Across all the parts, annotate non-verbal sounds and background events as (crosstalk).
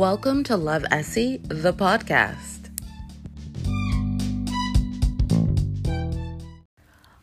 Welcome to Love Essie, the podcast.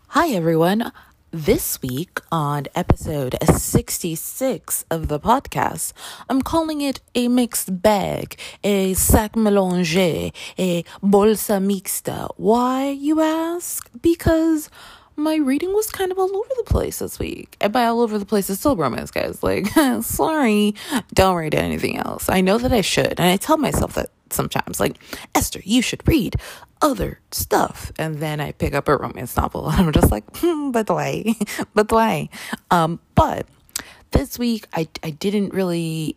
Hi, everyone. This week on episode 66 of the podcast, I'm calling it a mixed bag, a sac mélangé, a bolsa mixta. Why, you ask? Because my reading was kind of all over the place this week. And by all over the place, it's still romance, guys. Like, (laughs) sorry, don't read anything else. I know that I should. And I tell myself that sometimes. Like, Esther, you should read other stuff. And then I pick up a romance novel and I'm just like, hmm, but why? (laughs) but why? Um, but this week, I, I didn't really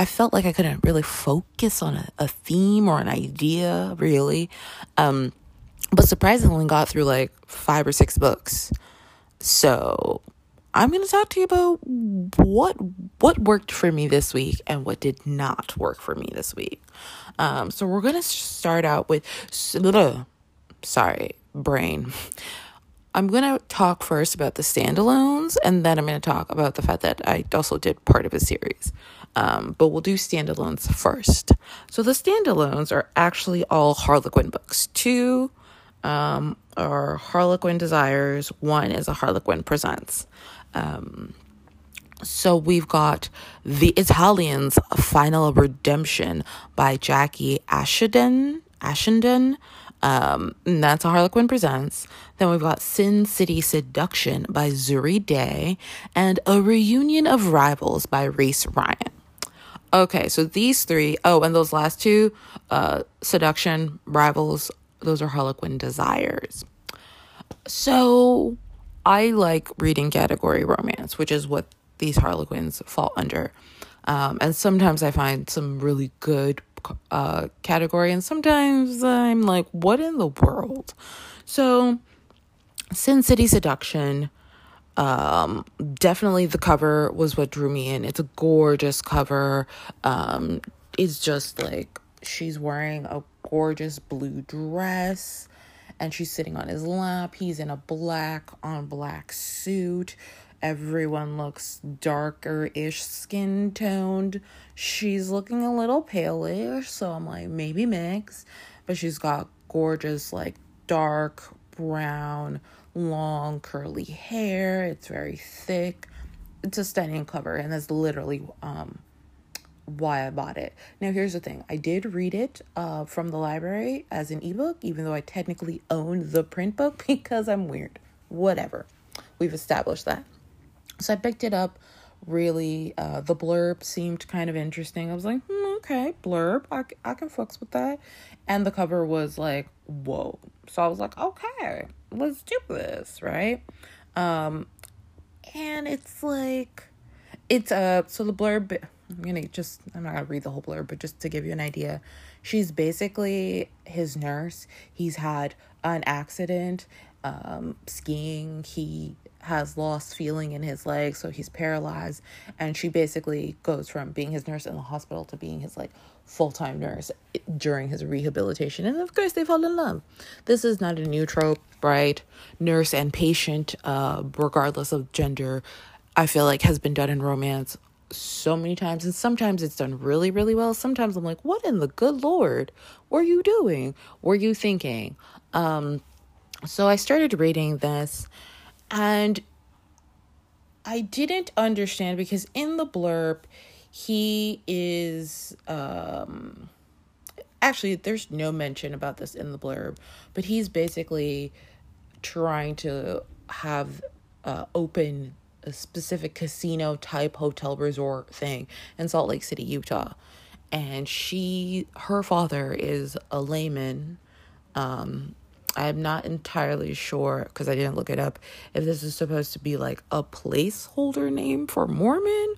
I felt like I couldn't really focus on a, a theme or an idea, really. Um, but surprisingly got through like five or six books. So I'm going to talk to you about what what worked for me this week and what did not work for me this week. Um, so we're going to start out with sorry, brain. I'm going to talk first about the standalones and then I'm going to talk about the fact that I also did part of a series. Um, but we'll do standalones first. So the standalones are actually all Harlequin books. Two um, are Harlequin Desires. One is a Harlequin Presents. Um, so we've got The Italians Final Redemption by Jackie Ashenden. Ashenden. Um, that's a Harlequin Presents. Then we've got Sin City Seduction by Zuri Day and A Reunion of Rivals by Reese Ryan. Okay, so these three, oh, and those last two, uh, Seduction, Rivals, those are Harlequin desires. So I like reading category romance, which is what these Harlequins fall under. Um, and sometimes I find some really good uh, category, and sometimes I'm like, what in the world? So, Sin City Seduction, um, definitely the cover was what drew me in. It's a gorgeous cover. Um, it's just like she's wearing a gorgeous blue dress and she's sitting on his lap. He's in a black on black suit. Everyone looks darker ish skin toned. She's looking a little palish, so I'm like, maybe mix. But she's got gorgeous, like dark brown, long curly hair. It's very thick. It's a stunning cover, and that's literally um why I bought it. Now, here's the thing I did read it uh, from the library as an ebook, even though I technically own the print book (laughs) because I'm weird. Whatever. We've established that. So I picked it up. Really, uh, the blurb seemed kind of interesting. I was like, hmm, okay, blurb, I, I can focus with that. And the cover was like, whoa. So I was like, okay, let's do this, right? Um, and it's like, it's uh, so the blurb I'm gonna just I'm not gonna read the whole blurb, but just to give you an idea, she's basically his nurse. He's had an accident um, skiing. He has lost feeling in his legs, so he's paralyzed. And she basically goes from being his nurse in the hospital to being his like full time nurse during his rehabilitation. And of course, they fall in love. This is not a new trope, right? Nurse and patient, uh, regardless of gender, I feel like has been done in romance so many times and sometimes it's done really really well. Sometimes i'm like what in the good lord were you doing? Were you thinking? Um so i started reading this and i didn't understand because in the blurb he is um actually there's no mention about this in the blurb but he's basically trying to have uh, open a specific casino type hotel resort thing in Salt Lake City, Utah. And she, her father is a layman. Um, I'm not entirely sure because I didn't look it up if this is supposed to be like a placeholder name for Mormon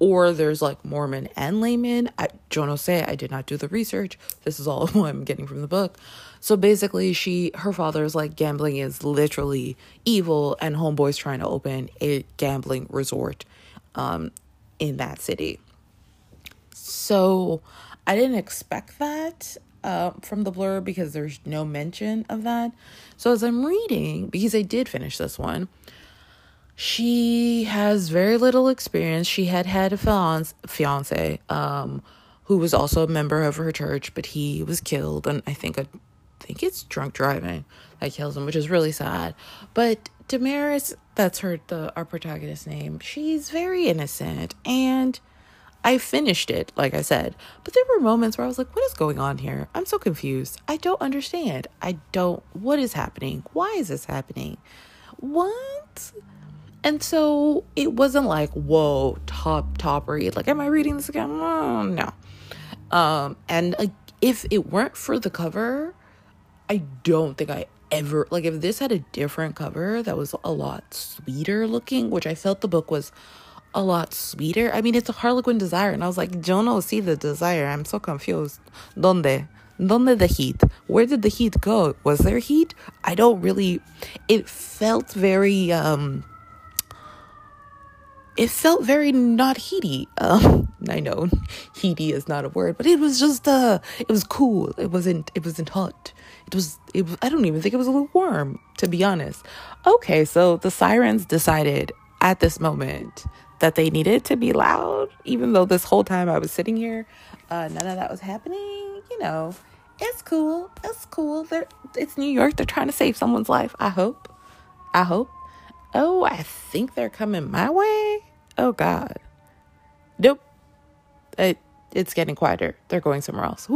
or there's like Mormon and layman. I don't say I did not do the research. This is all (laughs) I'm getting from the book. So basically, she her father's like gambling is literally evil, and homeboy's trying to open a gambling resort, um, in that city. So I didn't expect that uh, from the blur because there's no mention of that. So as I'm reading, because I did finish this one, she has very little experience. She had had a fiance, fiance um, who was also a member of her church, but he was killed, and I think a, think it's drunk driving that kills him, which is really sad. But Damaris, that's her the our protagonist's name. She's very innocent, and I finished it, like I said. But there were moments where I was like, "What is going on here? I'm so confused. I don't understand. I don't. What is happening? Why is this happening? What?" And so it wasn't like, whoa, top, top read. Like, am I reading this again? No. Um, and uh, if it weren't for the cover, I don't think I ever like if this had a different cover that was a lot sweeter looking, which I felt the book was a lot sweeter. I mean, it's a Harlequin Desire, and I was like, Jono, see the desire. I'm so confused. Donde? Donde the heat? Where did the heat go? Was there heat? I don't really. It felt very um it felt very not heaty. Um, (laughs) I know heaty is not a word, but it was just uh, it was cool. It wasn't it wasn't hot. It was it was, I don't even think it was a little warm, to be honest. Okay, so the sirens decided at this moment that they needed to be loud, even though this whole time I was sitting here, uh, none of that was happening. You know, it's cool. It's cool. They're, it's New York. They're trying to save someone's life. I hope. I hope. Oh, I think they're coming my way. Oh, God. Nope. It, it's getting quieter. They're going somewhere else.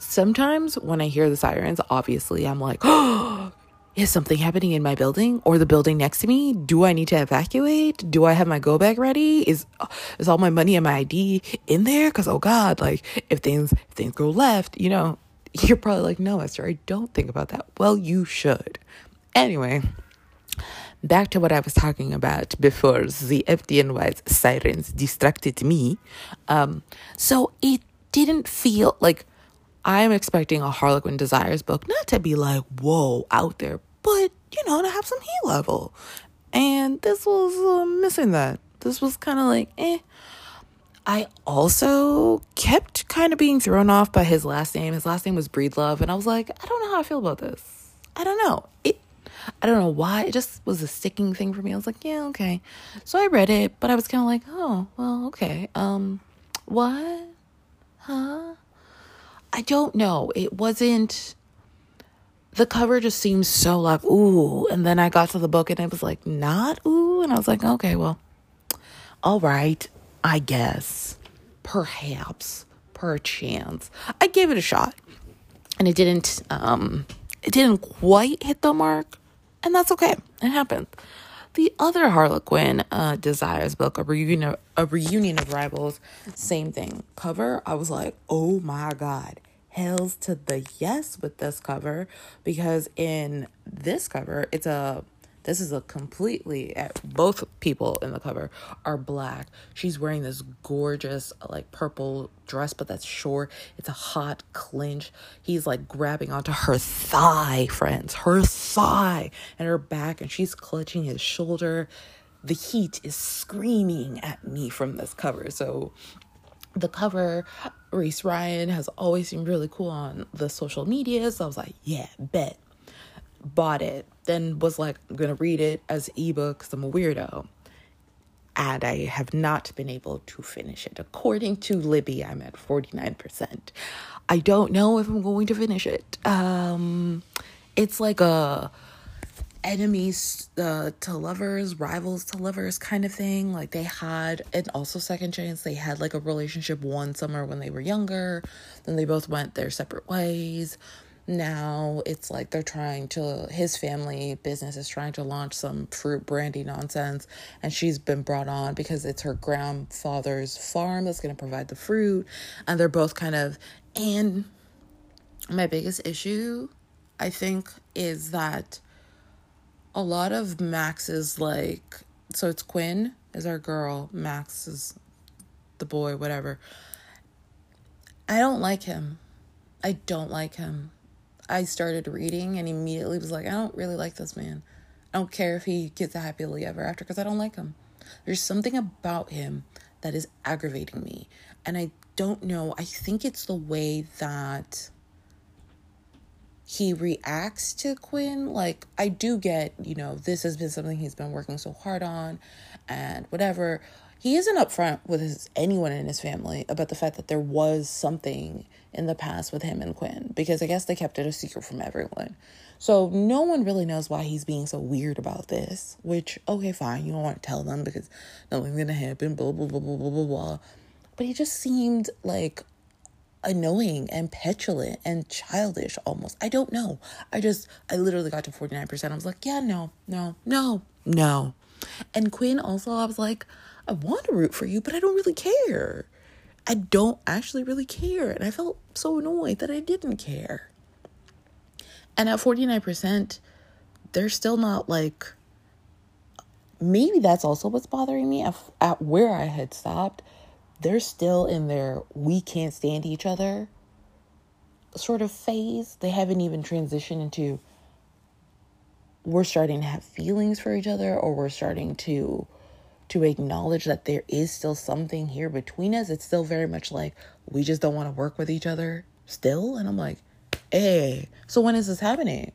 Sometimes when I hear the sirens, obviously I'm like, oh, (gasps) is something happening in my building or the building next to me? Do I need to evacuate? Do I have my go bag ready? Is is all my money and my ID in there? Cause oh God, like if things if things go left, you know, (laughs) you're probably like, no, Esther, I don't think about that. Well, you should. Anyway, back to what I was talking about before the FDNY's sirens distracted me. Um, so it didn't feel like I'm expecting a Harlequin Desires book, not to be like, whoa, out there, but you know, to have some heat level. And this was uh, missing that. This was kind of like, eh. I also kept kind of being thrown off by his last name. His last name was Breedlove, and I was like, I don't know how I feel about this. I don't know. It I don't know why. It just was a sticking thing for me. I was like, yeah, okay. So I read it, but I was kind of like, oh, well, okay. Um, what? Huh? I don't know. It wasn't. The cover just seems so like, ooh. And then I got to the book and it was like, not ooh. And I was like, okay, well, all right. I guess. Perhaps. Perchance. I gave it a shot. And it didn't, um, it didn't quite hit the mark and that's okay. It happened. The other Harlequin uh, Desires book, a reunion, a reunion of rivals, same thing. Cover, I was like, oh my god, hells to the yes with this cover because in this cover, it's a this is a completely eh, both people in the cover are black. She's wearing this gorgeous like purple dress, but that's short. It's a hot clinch. He's like grabbing onto her thigh, friends, her thigh and her back, and she's clutching his shoulder. The heat is screaming at me from this cover. So the cover, Reese Ryan has always seemed really cool on the social media. So I was like, yeah, bet bought it, then was like, I'm gonna read it as ebook because I'm a weirdo. And I have not been able to finish it. According to Libby, I'm at 49%. I don't know if I'm going to finish it. Um, it's like a enemies uh, to lovers, rivals to lovers kind of thing. Like they had, and also Second Chance, they had like a relationship one summer when they were younger. Then they both went their separate ways now it's like they're trying to his family business is trying to launch some fruit brandy nonsense and she's been brought on because it's her grandfather's farm that's going to provide the fruit and they're both kind of and my biggest issue i think is that a lot of max's like so it's quinn is our girl max is the boy whatever. I don't like him. I don't like him I started reading and immediately was like, I don't really like this man. I don't care if he gets a happily ever after because I don't like him. There's something about him that is aggravating me. And I don't know. I think it's the way that he reacts to Quinn. Like, I do get, you know, this has been something he's been working so hard on and whatever. He isn't upfront with his anyone in his family about the fact that there was something in the past with him and Quinn because I guess they kept it a secret from everyone. So no one really knows why he's being so weird about this, which okay, fine, you don't want to tell them because nothing's gonna happen, blah blah blah blah blah blah blah. But he just seemed like annoying and petulant and childish almost. I don't know. I just I literally got to 49%. I was like, yeah, no, no, no, no. And Quinn also, I was like, I want to root for you, but I don't really care. I don't actually really care. And I felt so annoyed that I didn't care. And at 49%, they're still not like. Maybe that's also what's bothering me at, at where I had stopped. They're still in their we can't stand each other sort of phase. They haven't even transitioned into we're starting to have feelings for each other or we're starting to to acknowledge that there is still something here between us. It's still very much like we just don't want to work with each other still. And I'm like, hey, so when is this happening?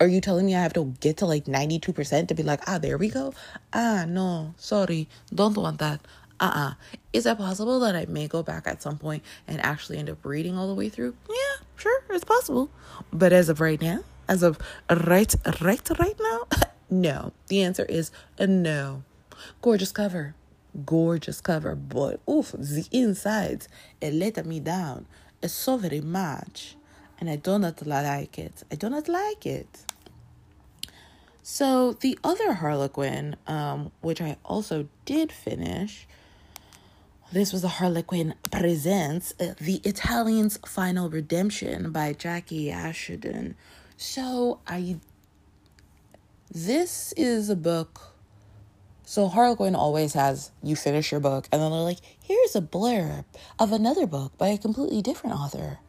Are you telling me I have to get to like 92% to be like, ah, there we go? Ah, no, sorry, don't want that. Uh uh-uh. uh Is it possible that I may go back at some point and actually end up reading all the way through? Yeah, sure, it's possible. But as of right now, as of right, right, right now, (laughs) no. The answer is no. Gorgeous cover. Gorgeous cover. But oof, the insides, it let me down. It's so very much. And I do not like it. I do not like it. So the other Harlequin, um, which I also did finish, this was the Harlequin Presents uh, The Italian's Final Redemption by Jackie Ashenden. So I this is a book so Harlequin always has you finish your book and then they're like, here's a blurb of another book by a completely different author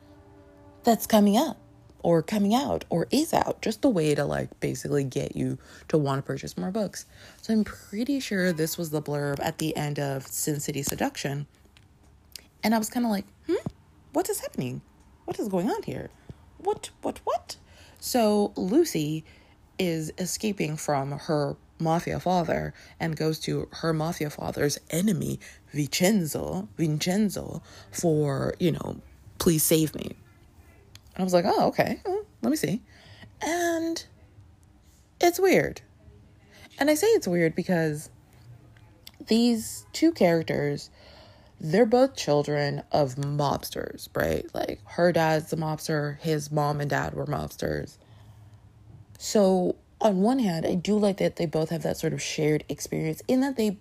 that's coming up or coming out or is out. Just a way to like basically get you to want to purchase more books. So I'm pretty sure this was the blurb at the end of Sin City Seduction. And I was kind of like, hmm, what is happening? What is going on here? What, what, what? So Lucy is escaping from her mafia father and goes to her mafia father's enemy, Vincenzo, Vincenzo, for, you know, please save me. I was like, oh, okay, well, let me see. And it's weird. And I say it's weird because these two characters, they're both children of mobsters, right? Like her dad's a mobster, his mom and dad were mobsters. So on one hand, I do like that they both have that sort of shared experience in that they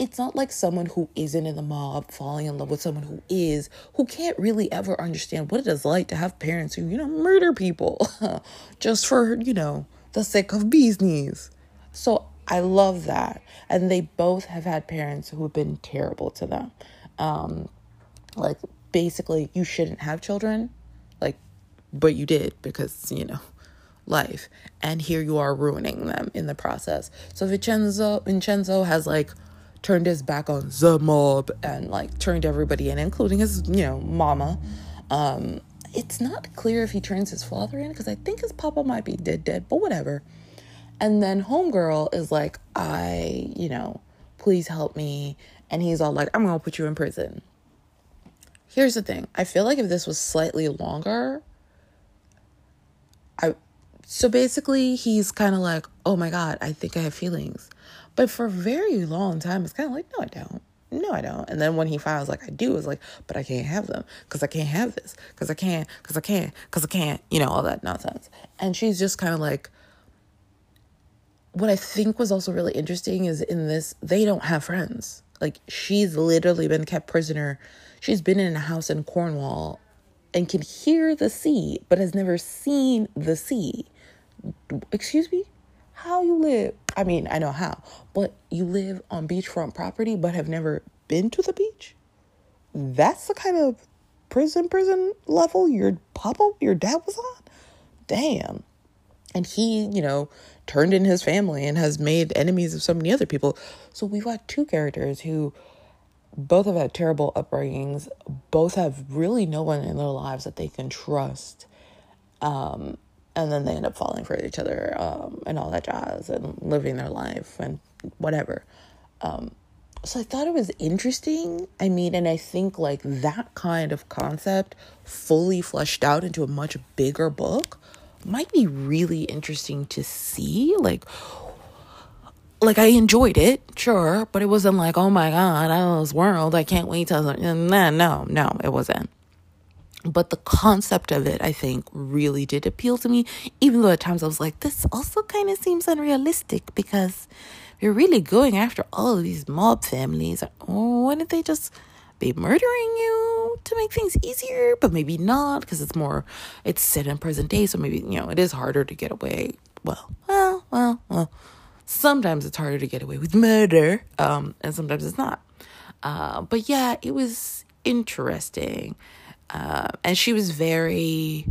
it's not like someone who isn't in the mob falling in love with someone who is, who can't really ever understand what it is like to have parents who, you know, murder people (laughs) just for, you know, the sake of business. So I love that. And they both have had parents who have been terrible to them. Um, like, basically, you shouldn't have children, like, but you did because, you know, life and here you are ruining them in the process. So vincenzo vincenzo has like turned his back on the mob and like turned everybody in including his you know mama. Um it's not clear if he turns his father in because i think his papa might be dead dead but whatever. And then homegirl is like i you know please help me and he's all like i'm gonna put you in prison. Here's the thing. I feel like if this was slightly longer I so basically, he's kind of like, oh my God, I think I have feelings. But for a very long time, it's kind of like, no, I don't. No, I don't. And then when he finds like I do, it's like, but I can't have them because I can't have this because I can't because I can't because I can't, you know, all that nonsense. And she's just kind of like, what I think was also really interesting is in this, they don't have friends. Like she's literally been kept prisoner. She's been in a house in Cornwall and can hear the sea, but has never seen the sea excuse me? How you live i mean i know how but you live on beachfront property but have never been to the beach? That's the kind of prison prison level your papa your dad was on? Damn. And he you know turned in his family and has made enemies of so many other people. So we've got two characters who both have had terrible upbringings both have really no one in their lives that they can trust. Um, and then they end up falling for each other um, and all that jazz and living their life and whatever. Um, so I thought it was interesting. I mean, and I think like that kind of concept fully fleshed out into a much bigger book might be really interesting to see. Like, like I enjoyed it, sure, but it wasn't like, oh my god, oh this world, I can't wait to. Nah, no, no, it wasn't. But the concept of it, I think, really did appeal to me. Even though at times I was like, this also kind of seems unrealistic because you're really going after all of these mob families. Oh, why don't they just be murdering you to make things easier? But maybe not because it's more, it's set in present day. So maybe, you know, it is harder to get away. Well, well, well, well. Sometimes it's harder to get away with murder, um, and sometimes it's not. Uh, but yeah, it was interesting. Uh, and she was very,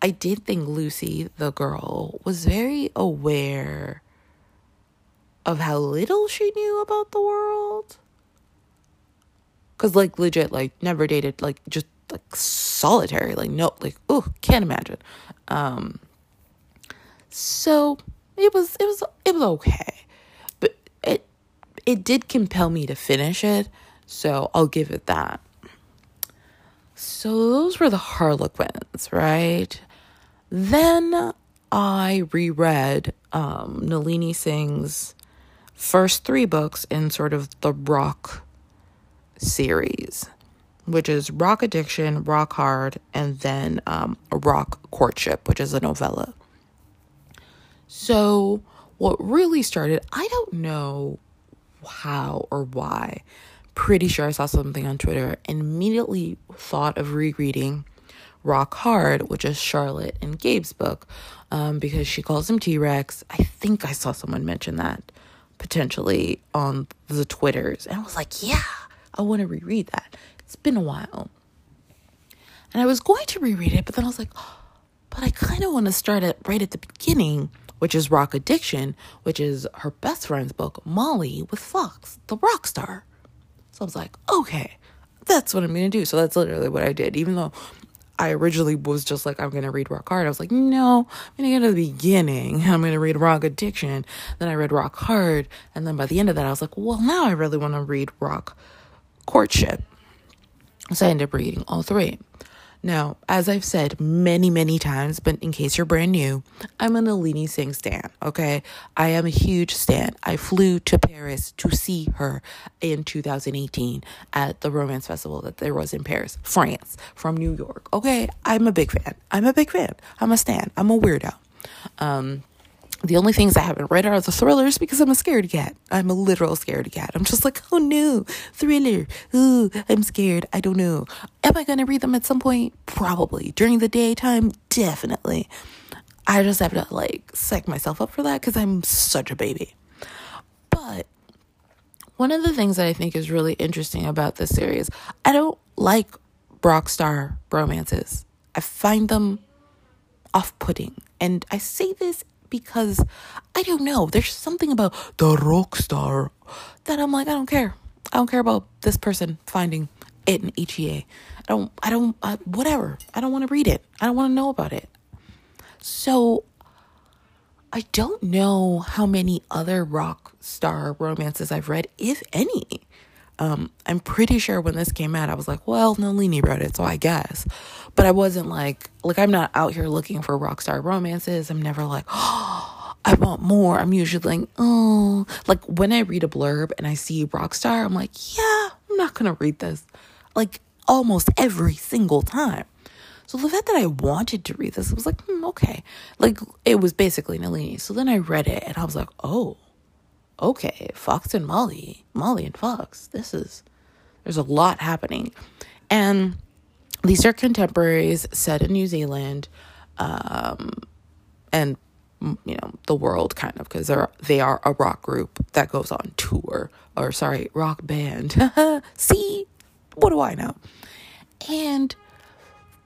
I did think Lucy, the girl, was very aware of how little she knew about the world. Cause like legit, like never dated, like just like solitary, like no, like oh, can't imagine. Um, so it was, it was, it was okay, but it, it did compel me to finish it. So I'll give it that. So those were the Harlequins, right? Then I reread um, Nalini Singh's first three books in sort of the rock series, which is Rock Addiction, Rock Hard, and then um, Rock Courtship, which is a novella. So, what really started, I don't know how or why. Pretty sure I saw something on Twitter and immediately thought of rereading Rock Hard, which is Charlotte and Gabe's book, um, because she calls him T Rex. I think I saw someone mention that potentially on the Twitters. And I was like, yeah, I want to reread that. It's been a while. And I was going to reread it, but then I was like, (gasps) but I kind of want to start it right at the beginning, which is Rock Addiction, which is her best friend's book, Molly, with Fox, the rock star. So I was like, okay, that's what I'm to do. So that's literally what I did, even though I originally was just like, I'm to read Rock Hard. I was like, no, I'm going to go to the beginning. (laughs) I'm to read Rock Addiction. Then I read Rock Hard. And then by the end of that, I was like, well, now I really want to read Rock Courtship. So I ended up reading all three. Now, as I've said many, many times, but in case you're brand new, I'm a Nalini Singh stan, okay? I am a huge stan. I flew to Paris to see her in 2018 at the romance festival that there was in Paris, France, from New York, okay? I'm a big fan. I'm a big fan. I'm a stan. I'm a weirdo. Um, the only things I haven't read are the thrillers because I'm a scaredy cat. I'm a literal scaredy cat. I'm just like, oh no, thriller. Ooh, I'm scared. I don't know. Am I going to read them at some point? Probably. During the daytime? Definitely. I just have to like psych myself up for that because I'm such a baby. But one of the things that I think is really interesting about this series, I don't like rockstar romances. I find them off putting. And I say this because I don't know. There's something about the rock star that I'm like, I don't care. I don't care about this person finding it in HEA. I don't, I don't, uh, whatever. I don't want to read it. I don't want to know about it. So I don't know how many other rock star romances I've read, if any. Um, I'm pretty sure when this came out, I was like, well, Nalini wrote it, so I guess. But I wasn't like, like, I'm not out here looking for rock star romances. I'm never like, oh, (gasps) I want more. I'm usually like, oh, like when I read a blurb and I see rock star, I'm like, yeah, I'm not to read this. Like almost every single time. So the fact that I wanted to read this, I was like, hmm, okay. Like it was basically Nalini. So then I read it and I was like, oh, okay, Fox and Molly, Molly and Fox. This is, there's a lot happening. And these are contemporaries set in New Zealand um, and, you know, the world kind of, because they're, they are a rock group that goes on tour, or sorry, rock band. (laughs) See, what do I know? And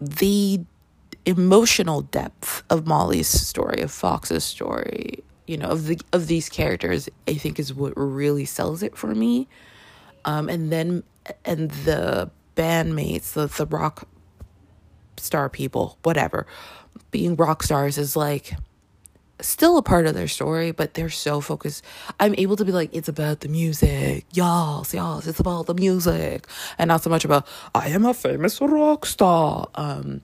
the emotional depth of Molly's story, of Fox's story, you know of the of these characters i think is what really sells it for me um and then and the bandmates the the rock star people whatever being rock stars is like still a part of their story, but they're so focused. I'm able to be like, it's about the music. Y'all, y'all, it's about the music. And not so much about, I am a famous rock star. Um,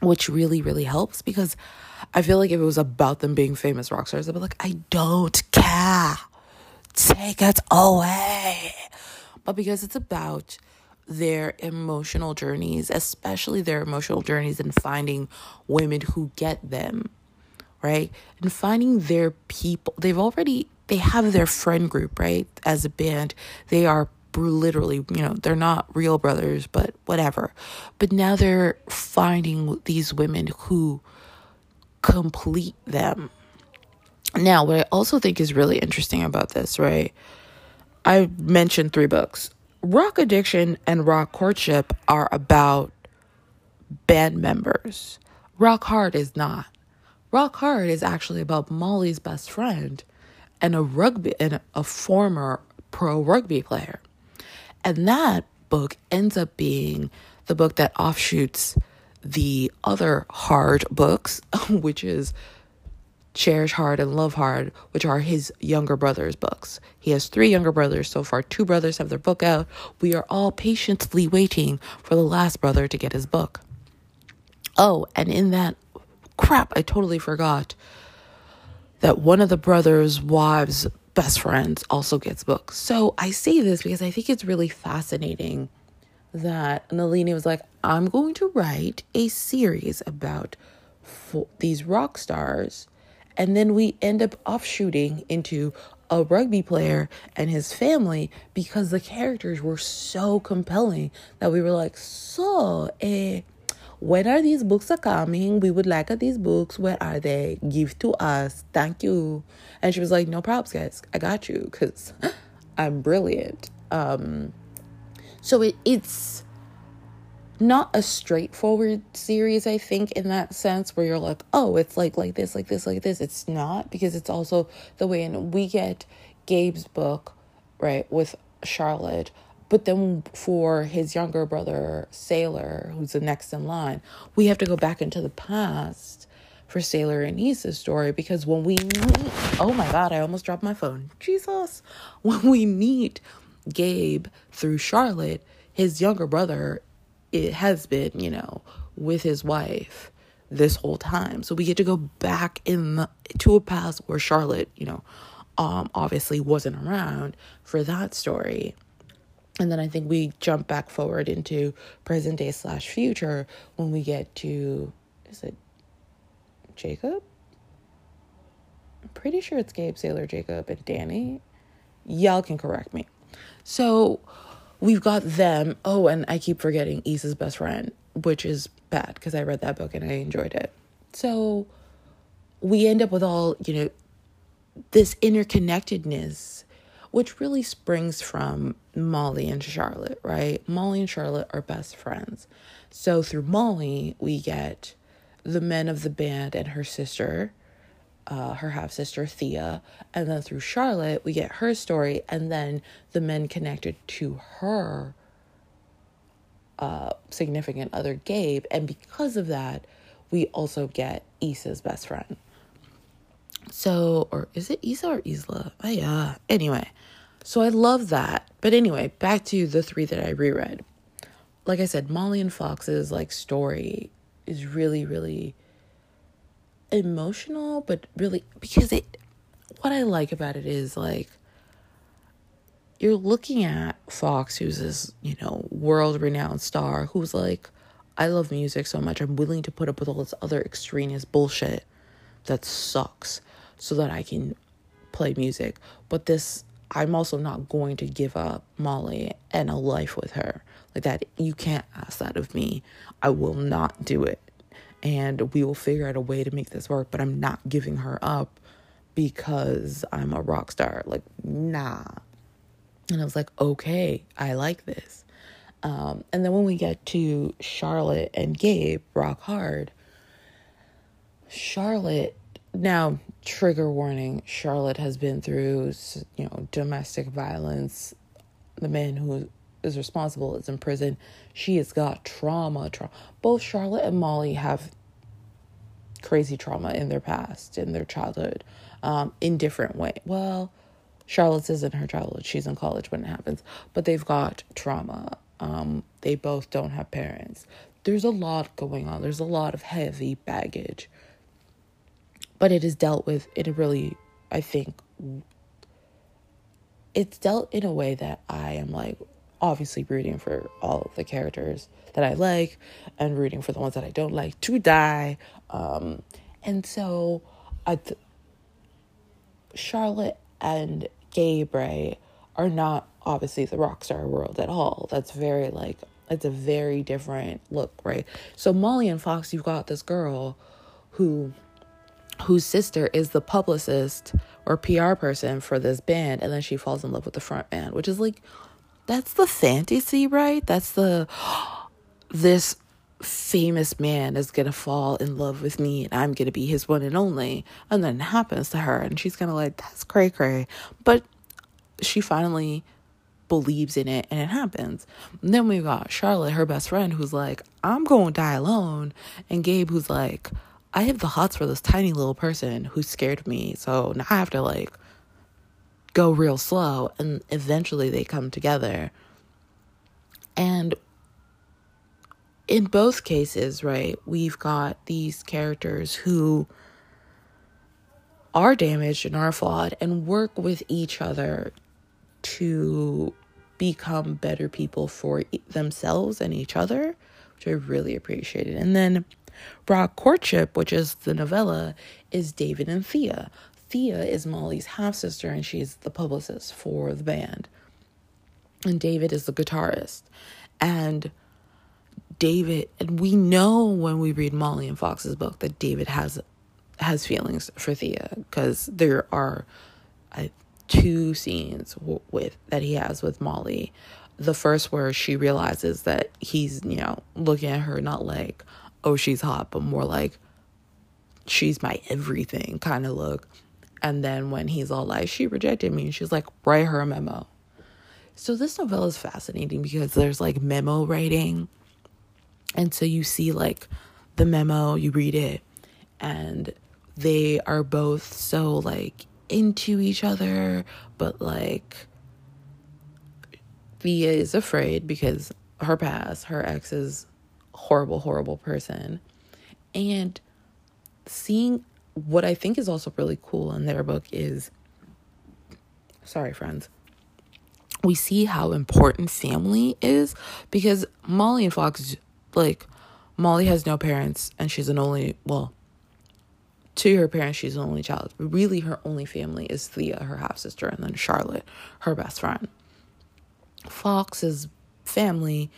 which really, really helps because I feel like if it was about them being famous rock stars, I'd be like, I don't care. Take it away. But because it's about their emotional journeys, especially their emotional journeys and finding women who get them, right? And finding their people. They've already, they have their friend group, right? As a band, they are literally, you know, they're not real brothers, but whatever. But now they're finding these women who complete them. Now, what I also think is really interesting about this, right? I mentioned three books. Rock Addiction and Rock Courtship are about band members. Rock Hard is not. Rock Hard is actually about Molly's best friend and a rugby and a former pro rugby player. And that book ends up being the book that offshoots the other hard books, (laughs) which is Cherish Hard and Love Hard, which are his younger brother's books. He has three younger brothers so far. Two brothers have their book out. We are all patiently waiting for the last brother to get his book. Oh, and in that crap, I totally forgot that one of the brothers' wives' best friends also gets books. So I say this because I think it's really fascinating that Nalini was like, I'm going to write a series about these rock stars. And then we end up offshooting into a rugby player and his family because the characters were so compelling that we were like, so, eh, when are these books are coming? We would like these books. Where are they? Give to us. Thank you. And she was like, no problems, guys. I got you because (laughs) I'm brilliant. Um, so it, it's not a straightforward series, I think, in that sense, where you're like, oh, it's like like this, like this, like this. It's not because it's also the way in we get Gabe's book, right, with Charlotte, but then for his younger brother, Sailor, who's the next in line, we have to go back into the past for Sailor and Issa's story because when we meet, oh my God, I almost dropped my phone. Jesus. When we meet Gabe through Charlotte, his younger brother, it has been, you know, with his wife this whole time. So we get to go back in the, to a past where Charlotte, you know, um, obviously wasn't around for that story. And then I think we jump back forward into present day slash future when we get to, is it Jacob? I'm pretty sure it's Gabe, Sailor, Jacob, and Danny. Y'all can correct me. So we've got them. Oh, and I keep forgetting Issa's best friend, which is bad because I read that book and I enjoyed it. So we end up with all, you know, this interconnectedness which really springs from Molly and Charlotte, right? Molly and Charlotte are best friends. So through Molly, we get the men of the band and her sister, uh, her half sister Thea. And then through Charlotte, we get her story and then the men connected to her uh, significant other, Gabe. And because of that, we also get Issa's best friend. So, or is it Issa or Isla? Oh, yeah. Anyway, so I love that. But anyway, back to the three that I reread. Like I said, Molly and Fox's like story is really, really emotional, but really because it what I like about it is like you're looking at Fox, who's this, you know, world renowned star, who's like, I love music so much, I'm willing to put up with all this other extraneous bullshit that sucks so that I can play music. But this, I'm also not going to give up Molly and a life with her. Like that, you can't ask that of me. I will not do it. And we will figure out a way to make this work, but I'm not giving her up because I'm a rock star. Like, nah. And I was like, okay, I like this. Um, and then when we get to Charlotte and Gabe, Rock Hard, Charlotte now, trigger warning Charlotte has been through, you know, domestic violence. The man who is responsible is in prison. She has got trauma. Tra- Both Charlotte and Molly have crazy trauma in their past, in their childhood, um, in different way. Well, Charlotte's isn't her childhood; she's in college when it happens, but they've got trauma. Um, they both don't have parents. There's a lot going on. There's a lot of heavy baggage, but it is dealt with in a really, I think, it's dealt in a way that I am like obviously rooting for all of the characters that I like and rooting for the ones that I don't like to die. Um, and so I th- Charlotte and Gabe are not obviously the rock star world at all. That's very like it's a very different look, right? So Molly and Fox, you've got this girl who whose sister is the publicist or PR person for this band, and then she falls in love with the front man, which is like that's the fantasy, right? That's the (gasps) this famous man is gonna fall in love with me and I'm gonna be his one and only. And then it happens to her and she's gonna like, that's cray cray. But she finally believes in it and it happens. And then we got Charlotte, her best friend, who's like, I'm gonna die alone. And Gabe, who's like, I have the hots for this tiny little person who scared me. So now I have to like go real slow and eventually they come together. And in both cases, right, we've got these characters who are damaged and are flawed and work with each other to become better people for themselves and each other, which I really appreciated. And then Rock Courtship, which is the novella, is David and Thea. Thea is Molly's half sister and she's the publicist for the band. And David is the guitarist. And David and we know when we read Molly and Fox's book that David has has feelings for Thea because there are uh, two scenes w- with that he has with Molly. The first where she realizes that he's, you know, looking at her not like, oh, she's hot, but more like she's my everything kind of look. And then when he's all like, she rejected me, and she's like, write her a memo. So this novella is fascinating because there's like memo writing. And so you see like the memo, you read it, and they are both so like into each other, but like Thea is afraid because her past, her ex is horrible, horrible person. And seeing what I think is also really cool in their book is sorry, friends. We see how important family is because Molly and Fox, like, Molly has no parents and she's an only, well, to her parents, she's an only child. Really, her only family is Thea, her half sister, and then Charlotte, her best friend. Fox's family,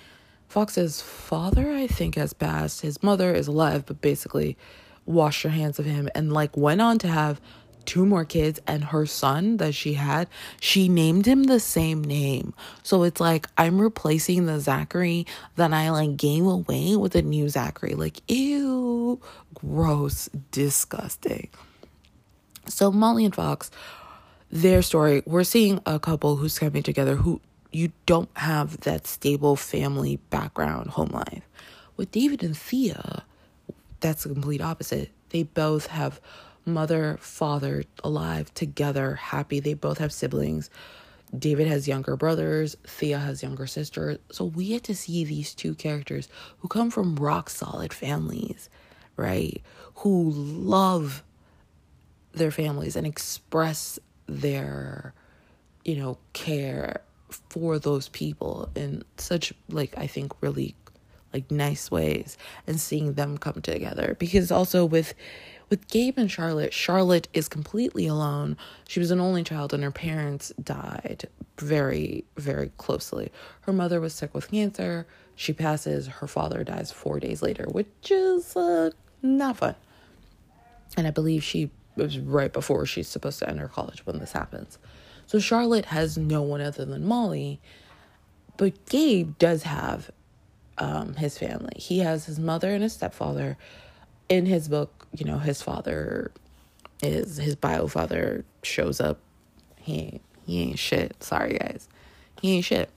Fox's father, I think, has passed. His mother is alive, but basically washed her hands of him and like went on to have two more kids and her son that she had. She named him the same name. So it's like i'm replacing the zachary that i like gave away with a new zachary. Like ew gross disgusting. So molly and fox their story we're seeing a couple who's coming together who you don't have that stable family background home life. With david and thea that's the complete opposite. They both have mother, father alive together, happy. They both have siblings. David has younger brothers, Thea has younger sisters. So we get to see these two characters who come from rock solid families, right? Who love their families and express their, you know, care for those people in such like I think really like nice ways and seeing them come together because also with with Gabe and Charlotte, Charlotte is completely alone. She was an only child and her parents died very very closely. Her mother was sick with cancer. She passes, her father dies 4 days later, which is uh, not fun. And I believe she was right before she's supposed to enter college when this happens. So Charlotte has no one other than Molly, but Gabe does have um, his family. He has his mother and his stepfather. In his book, you know, his father is his bio father shows up. He ain't, he ain't shit. Sorry guys, he ain't shit.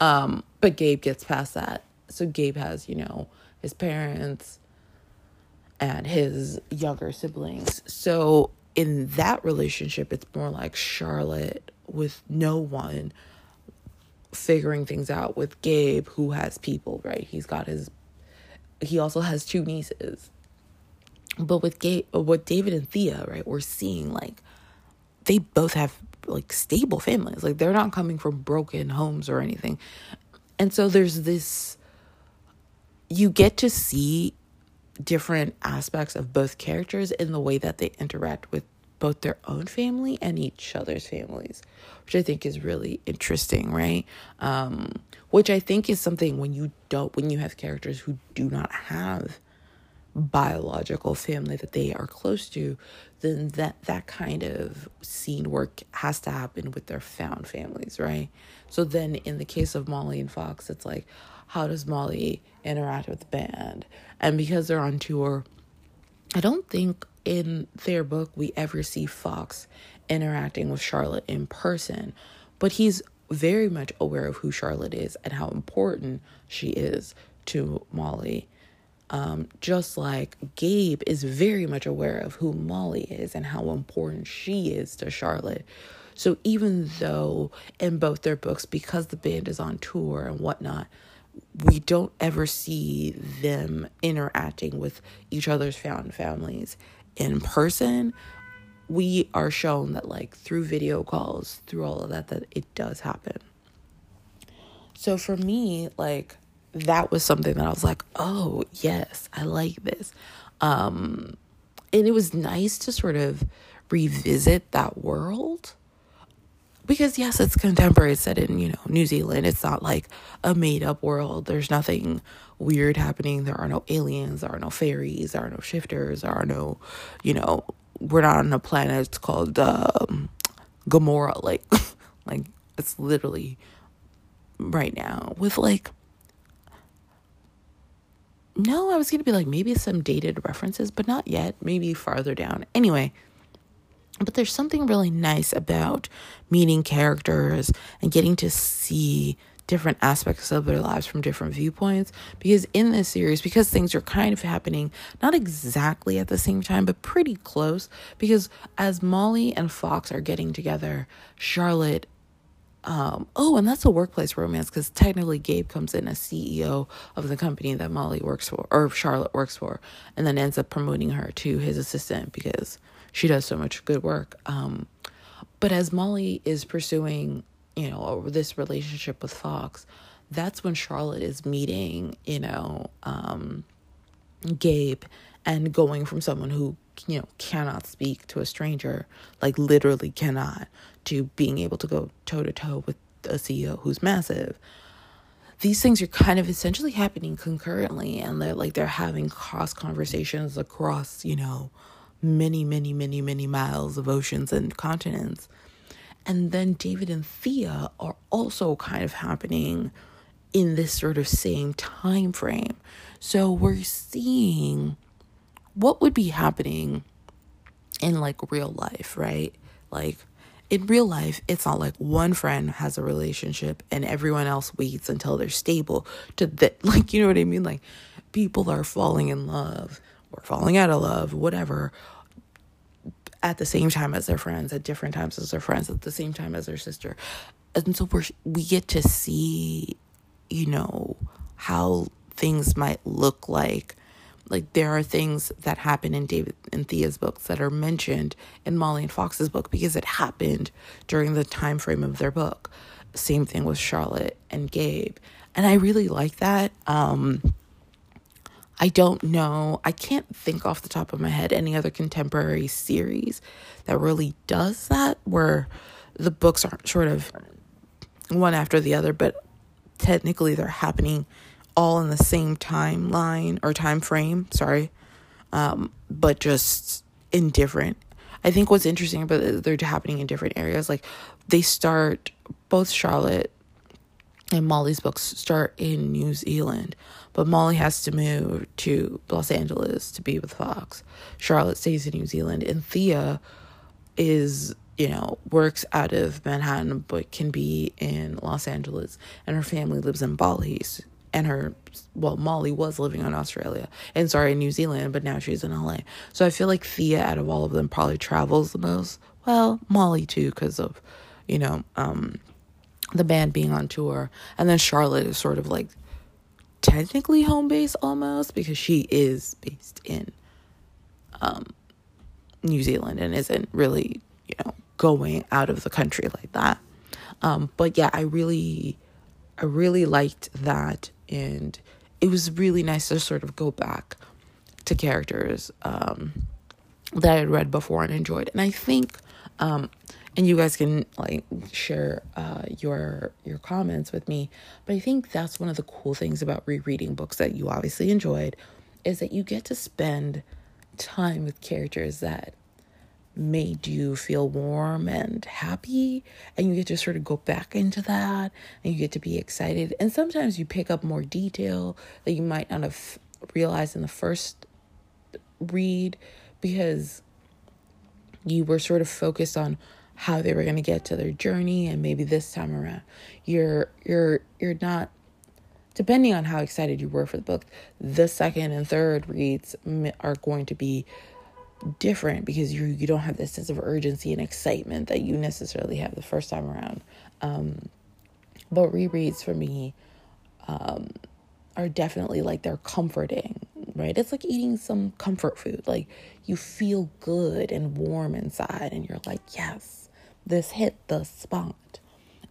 Um, but Gabe gets past that. So Gabe has, you know, his parents and his younger siblings. So in that relationship, it's more like Charlotte with no one figuring things out with Gabe, who has people, right? He's got his, he also has two nieces. But with Gabe, with David and Thea, right, we're seeing like they both have like stable families. Like they're not coming from broken homes or anything. And so there's this, you get to see different aspects of both characters in the way that they interact with both their own family and each other's families, which I think is really interesting, right? Um, which I think is something when you don't, when you have characters who do not have biological family that they are close to, then that that kind of scene work has to happen with their found families, right? So then in the case of Molly and Fox, it's like how does Molly interact with the band? And because they're on tour, I don't think in their book we ever see Fox interacting with Charlotte in person, but he's very much aware of who Charlotte is and how important she is to Molly. Um, just like Gabe is very much aware of who Molly is and how important she is to Charlotte. So even though in both their books, because the band is on tour and whatnot, we don't ever see them interacting with each other's found families in person we are shown that like through video calls through all of that that it does happen so for me like that was something that i was like oh yes i like this um and it was nice to sort of revisit that world because yes, it's contemporary. It's set in you know New Zealand. It's not like a made up world. There's nothing weird happening. There are no aliens. There are no fairies. There are no shifters. There are no, you know, we're not on a planet it's called um, Gamora. (laughs) Like, like it's literally right now with like. No, I was gonna be like maybe some dated references, but not yet. Maybe farther down. Anyway, but there's something really nice about meeting characters and getting to see different aspects of their lives from different viewpoints because in this series because things are kind of happening not exactly at the same time but pretty close because as Molly and Fox are getting together Charlotte um, oh, and that's a workplace romance because technically Gabe comes in as CEO of the company that Molly works for, or Charlotte works for, and then ends up promoting her to his assistant because she does so much good work. Um, but as Molly is pursuing, you know, this relationship with Fox, that's when Charlotte is meeting, you know, um, Gabe and going from someone who, you know, cannot speak to a stranger, like literally cannot, to being able to go toe to toe with a CEO who's massive these things are kind of essentially happening concurrently and they're like they're having cross conversations across you know many, many, many, many miles of oceans and continents. And then David and Thea are also kind of happening in this sort of same time frame. So we're seeing what would be happening in like real life, right? Like in real life, it's not like one friend has a relationship and everyone else waits until they're stable to that (laughs) like you know what I mean? Like people are falling in love or falling out of love, whatever, at the same time as their friends, at different times as their friends, at the same time as their sister. And so we're, we get to see, you know, how things might look like. Like there are things that happen in David and Thea's books that are mentioned in Molly and Fox's book because it happened during the time frame of their book. Same thing with Charlotte and Gabe. And I really like that. Um, I don't know. I can't think off the top of my head any other contemporary series that really does that, where the books aren't sort of one after the other, but technically they're happening all in the same timeline or time frame. Sorry, um, but just in different. I think what's interesting about it, they're happening in different areas. Like they start both Charlotte and Molly's books start in New Zealand, but Molly has to move to Los Angeles to be with Fox. Charlotte stays in New Zealand, and Thea is, you know, works out of Manhattan but can be in Los Angeles, and her family lives in Bali. and her well molly was living in australia and sorry in new zealand but now she's in la so i feel like thea out of all of them probably travels the most. Well molly too because of you know um the band being on tour. And then charlotte is sort of like technically home base almost because she is based in um new zealand and isn't really you know going out of the country like that um but yeah i really I really liked that, and it was really nice to sort of go back to characters um, that I had read before and enjoyed. And I think, um, and you guys can like share uh, your your comments with me, but I think that's one of the cool things about rereading books that you obviously enjoyed, is that you get to spend time with characters that made you feel warm and happy. And you get to sort of go back into that and you get to be excited. And sometimes you pick up more detail that you might not have realized in the first read because you were sort of focused on how they were going to get to their journey and maybe this time around you're you're you're not depending on how excited you were for the book the second and third reads are going to be different because you you don't have this sense of urgency and excitement that you necessarily have the first time around. Um, but rereads for me um, are definitely like they're comforting, right? It's like eating some comfort food. Like you feel good and warm inside, and you're like, yes, this hit the spot.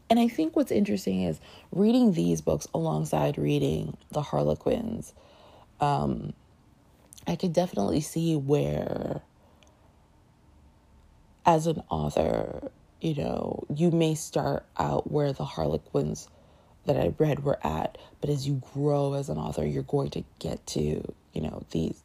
And I think what's interesting is reading these books alongside reading the Harlequins. Um, I could definitely see where, as an author, you know, you may start out where the Harlequins that I read were at, but as you grow as an author, you're going to get to, you know, these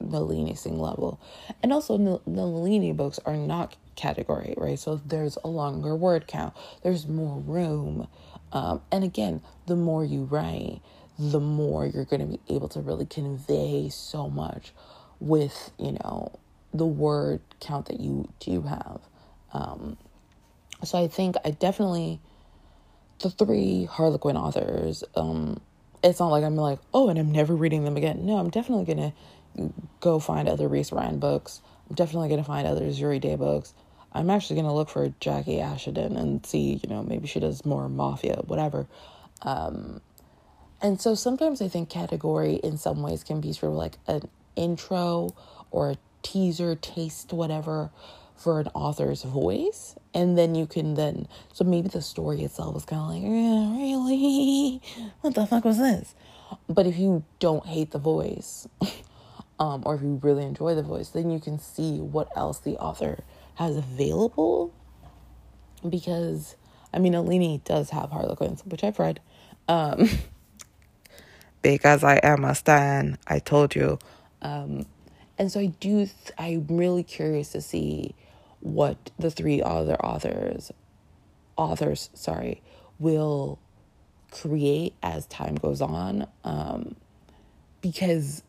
Nalini Singh level. And also, the Nalini books are not category, right? So there's a longer word count, there's more room. Um, and again, the more you write, the more you're going to be able to really convey so much with, you know, the word count that you do have. Um, so I think I definitely, the three Harlequin authors, um, it's not like I'm like, oh, and I'm never reading them again. No, I'm definitely going to go find other Reese Ryan books. I'm definitely going to find other Zuri Day books. I'm actually going to look for Jackie Ashenden and see, you know, maybe she does more mafia, whatever. Um, and so sometimes I think category in some ways can be sort of like an intro or a teaser, taste, whatever for an author's voice. And then you can then, so maybe the story itself is kind of like, yeah, really? (laughs) What the fuck was this? But if you don't hate the voice, (laughs) um, or if you really enjoy the voice, then you can see what else the author has available. Because, I mean, Nalini does have Harlequins, which I've read. Um, (laughs) because I am a stan. I told you. Um, and so I do, th- I'm really curious to see what the three other authors, authors, sorry, will create as time goes on. Um, because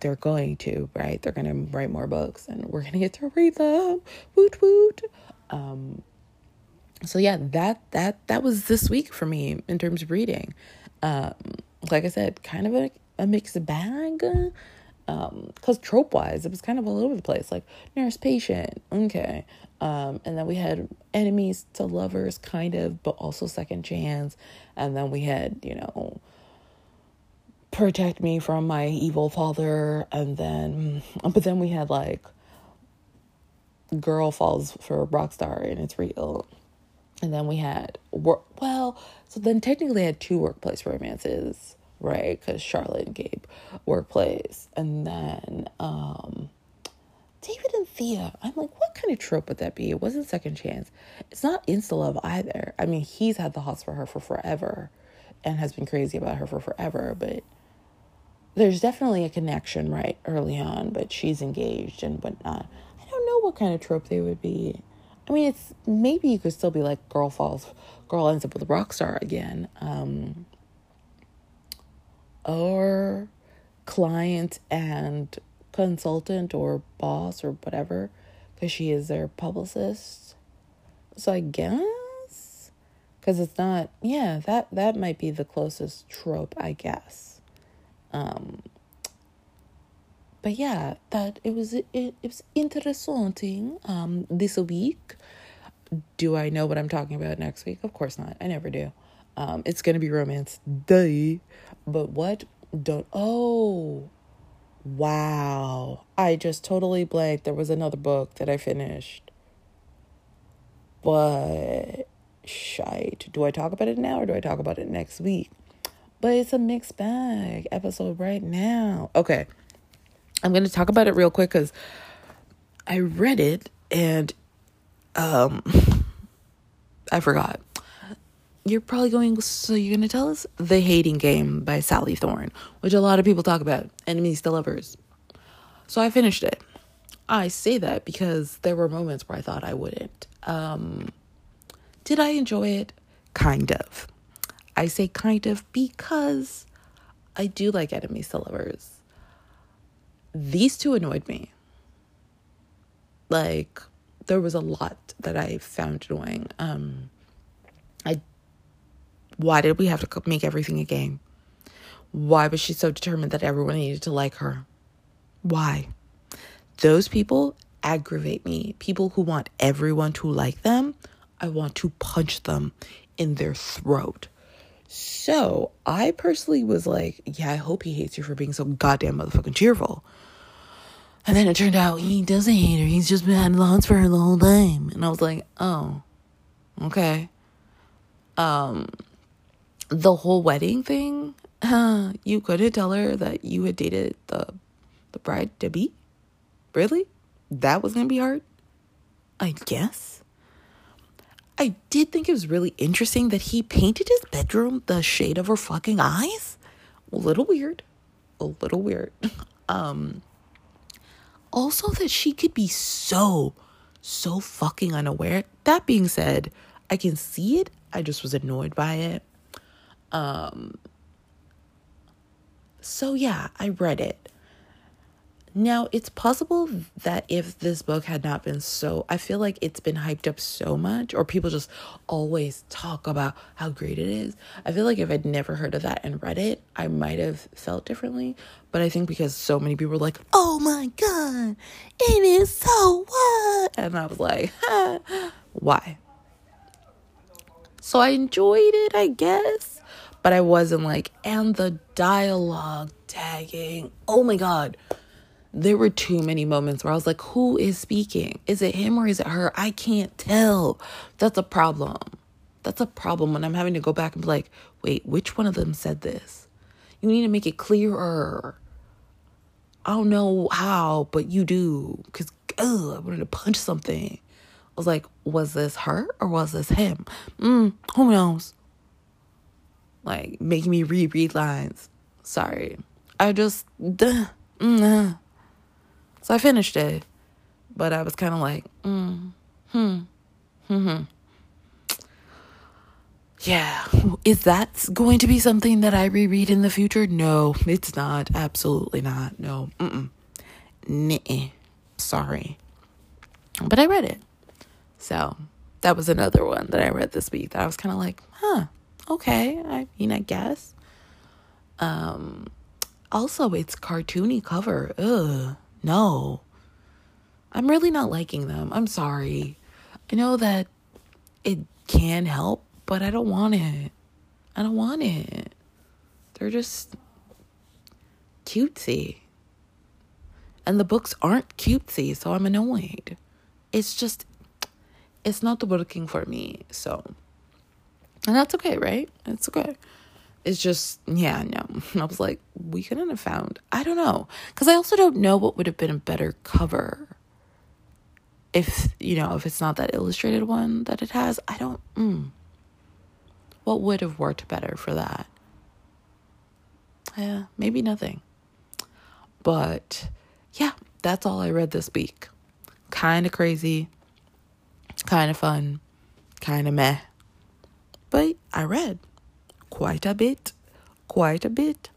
they're going to, right? They're going to write more books and we're going to get to read them. Woot woot. Um, so yeah, that, that, that was this week for me in terms of reading um, like I said, kind of a, a mixed bag. Um, cause trope wise, it was kind of all over the place. Like nurse patient, okay. Um, and then we had enemies to lovers, kind of, but also second chance. And then we had, you know, protect me from my evil father. And then, but then we had like girl falls for a rock star and it's real. And then we had work. Well, so then technically I had two workplace romances, right? Because Charlotte and Gabe workplace, and then um, David and Thea. I'm like, what kind of trope would that be? It wasn't second chance. It's not insta love either. I mean, he's had the hots for her for forever, and has been crazy about her for forever. But there's definitely a connection right early on. But she's engaged and whatnot. I don't know what kind of trope they would be. I mean, it's maybe you could still be like girl falls, girl ends up with a rock star again, um, or client and consultant or boss or whatever, because she is their publicist. So I guess because it's not yeah that that might be the closest trope i guess um but yeah that it was it, it was interesting um this week. Do i know what i'm talking about next week? Of course not. I never do. Um it's gonna be romance day. But what don't oh wow. I just totally blanked. There was another book that i finished. But shite. Do I talk about it now or do I talk about it next week? But it's a mixed bag episode right now. Okay. I'm going to talk about it real quick cuz I read it and um I forgot. You're probably going so you're going to tell us The Hating Game by Sally Thorne, which a lot of people talk about, enemies to lovers. So I finished it. I say that because there were moments where I thought I wouldn't. Um did I enjoy it? Kind of. I say kind of because I do like enemies to lovers. These two annoyed me. Like, there was a lot that I found annoying. Um, I, why did we have to make everything a game? Why was she so determined that everyone needed to like her? Why? Those people aggravate me. People who want everyone to like them I want to punch them in their throat. So I personally was like, yeah, I hope he hates her for being so goddamn motherfucking cheerful. And then it turned out he doesn't hate her. He's just been had lots for her the whole time. And I was like, oh, okay. Um, the whole wedding thing, uh, (sighs) you couldn't tell her that you had dated the the bride to be? Really? That was gonna be hard? I guess. I did think it was really interesting that he painted his bedroom the shade of her fucking eyes. A little weird. A little weird. (laughs) Um also that she could be so so fucking unaware. That being said, I can see it. I just was annoyed by it. Um so yeah, I read it. Now, it's possible that if this book had not been so, I feel like it's been hyped up so much, or people just always talk about how great it is. I feel like if I'd never heard of that and read it, I might have felt differently. But I think because so many people were like, oh my God, it is so what? And I was like, (laughs) why? So I enjoyed it, I guess. But I wasn't like, and the dialogue tagging. Oh my God there were too many moments where I was like, who is speaking? Is it him or is it her? I can't tell. That's a problem. That's a problem when I'm having to go back and be like, wait, which one of them said this? You need to make it clearer. I don't know how, but you do. Because, I wanted to punch something. I was like, was this her or was this him? Mm, who knows? Like, making me reread lines. Sorry. I just, duh, mm, uh. So I finished it, but I was kind of like, mm, hmm, hmm, hmm. Yeah, is that going to be something that I reread in the future? No, it's not. Absolutely not. No, mm-mm. Sorry. But I read it. So that was another one that I read this week that I was kind of like, huh, okay. I mean, I guess. Um, also, it's cartoony cover. Ugh. No. I'm really not liking them. I'm sorry. I know that it can help, but I don't want it. I don't want it. They're just cutesy. And the books aren't cutesy, so I'm annoyed. It's just, it's not working for me. So, and that's okay, right? It's okay it's just yeah no. (laughs) I was like we couldn't have found i don't know. Because i also don't know what would have been a better cover if you know if it's not that illustrated one that it has. I don't mm, what would have worked better for that? Yeah maybe nothing. But yeah that's all i read this week. Kind of crazy kind of fun kind of meh. But i read quite a bit, quite a bit.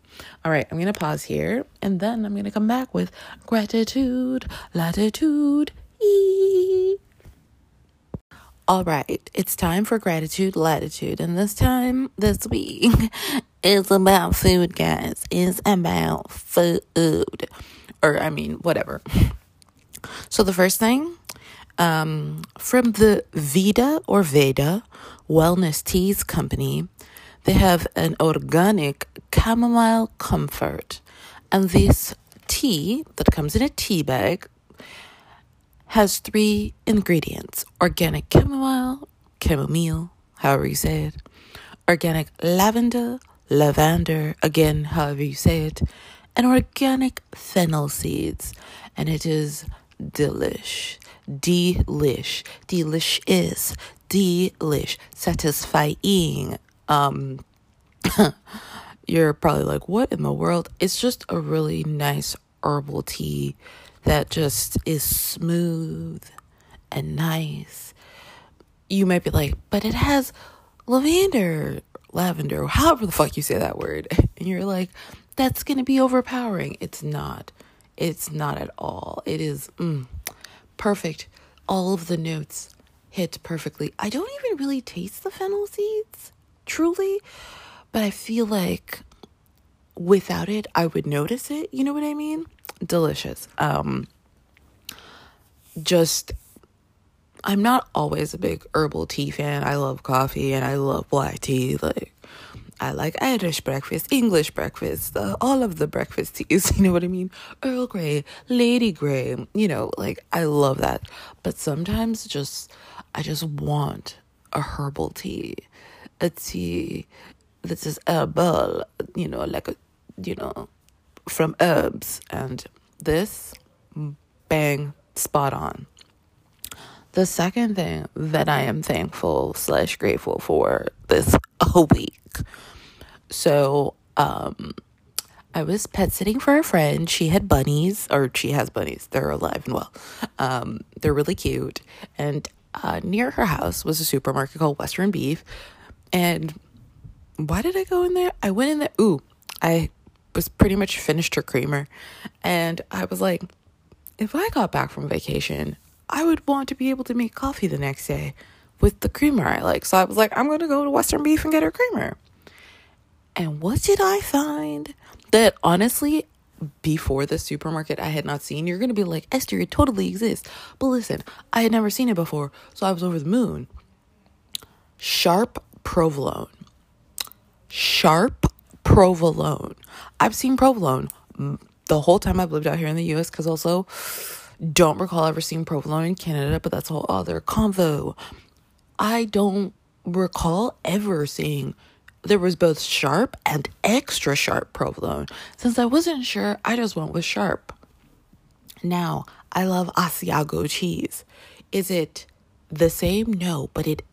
All right, I'm going to pause here and then I'm going to come back with gratitude, latitude, e. All right, it's time for gratitude latitude, and this time this week (laughs) is about food, guys. It's about food, or I mean, whatever. So the first thing, um, from the Veda or Veda Wellness Teas Company, they have an organic chamomile comfort, and this tea that comes in a tea bag has three ingredients. Organic chamomile, chamomile, however you say it, organic lavender, lavender, again, however you say it, and organic fennel seeds. And it is delish, delish, delish is delish, satisfying. Um, (laughs) you're probably like, what in the world? It's just a really nice herbal tea that just is smooth and nice. You might be like, but it has lavender, lavender, however the fuck you say that word. (laughs) And you're like, that's going to be overpowering. It's not. It's not at all. It is mm, perfect. All of the notes hit perfectly. I don't even really taste the fennel seeds, truly, but I feel like without it, I would notice it. You know what I mean? delicious. Um, just, I'm not always a big herbal tea fan. I love coffee and I love black tea. Like, I like Irish breakfast, English breakfast, uh, all of the breakfast teas. (laughs) You know what I mean? Earl Grey, Lady Grey. You know, like I love that. But sometimes, just I just want a herbal tea, tea that is herbal. You know, like a you know from herbs, and this bang spot on. The second thing that I am thankful slash grateful for this a (laughs) week. So, um, I was pet sitting for a friend. She had bunnies, or she has bunnies. They're alive and well. Um, they're really cute. And uh, near her house was a supermarket called Western Beef. And why did I go in there? I went in there. Ooh, I was pretty much finished her creamer. And I was like, if I got back from vacation, I would want to be able to make coffee the next day with the creamer I like. So I was like, I'm going to go to Western Beef and get her creamer. And what did I find? That honestly, before the supermarket I had not seen, you're going to be like, Esther, it totally exists. But listen, I had never seen it before. So I was over the moon. Sharp provolone. Sharp provolone. I've seen provolone the whole time I've lived out here in the US because also don't recall ever seeing provolone in Canada, but that's a whole other convo. I don't recall ever seeing there was both sharp and extra sharp provolone. Since I wasn't sure, I just went with sharp. Now, I love Asiago cheese. Is it the same? No, but it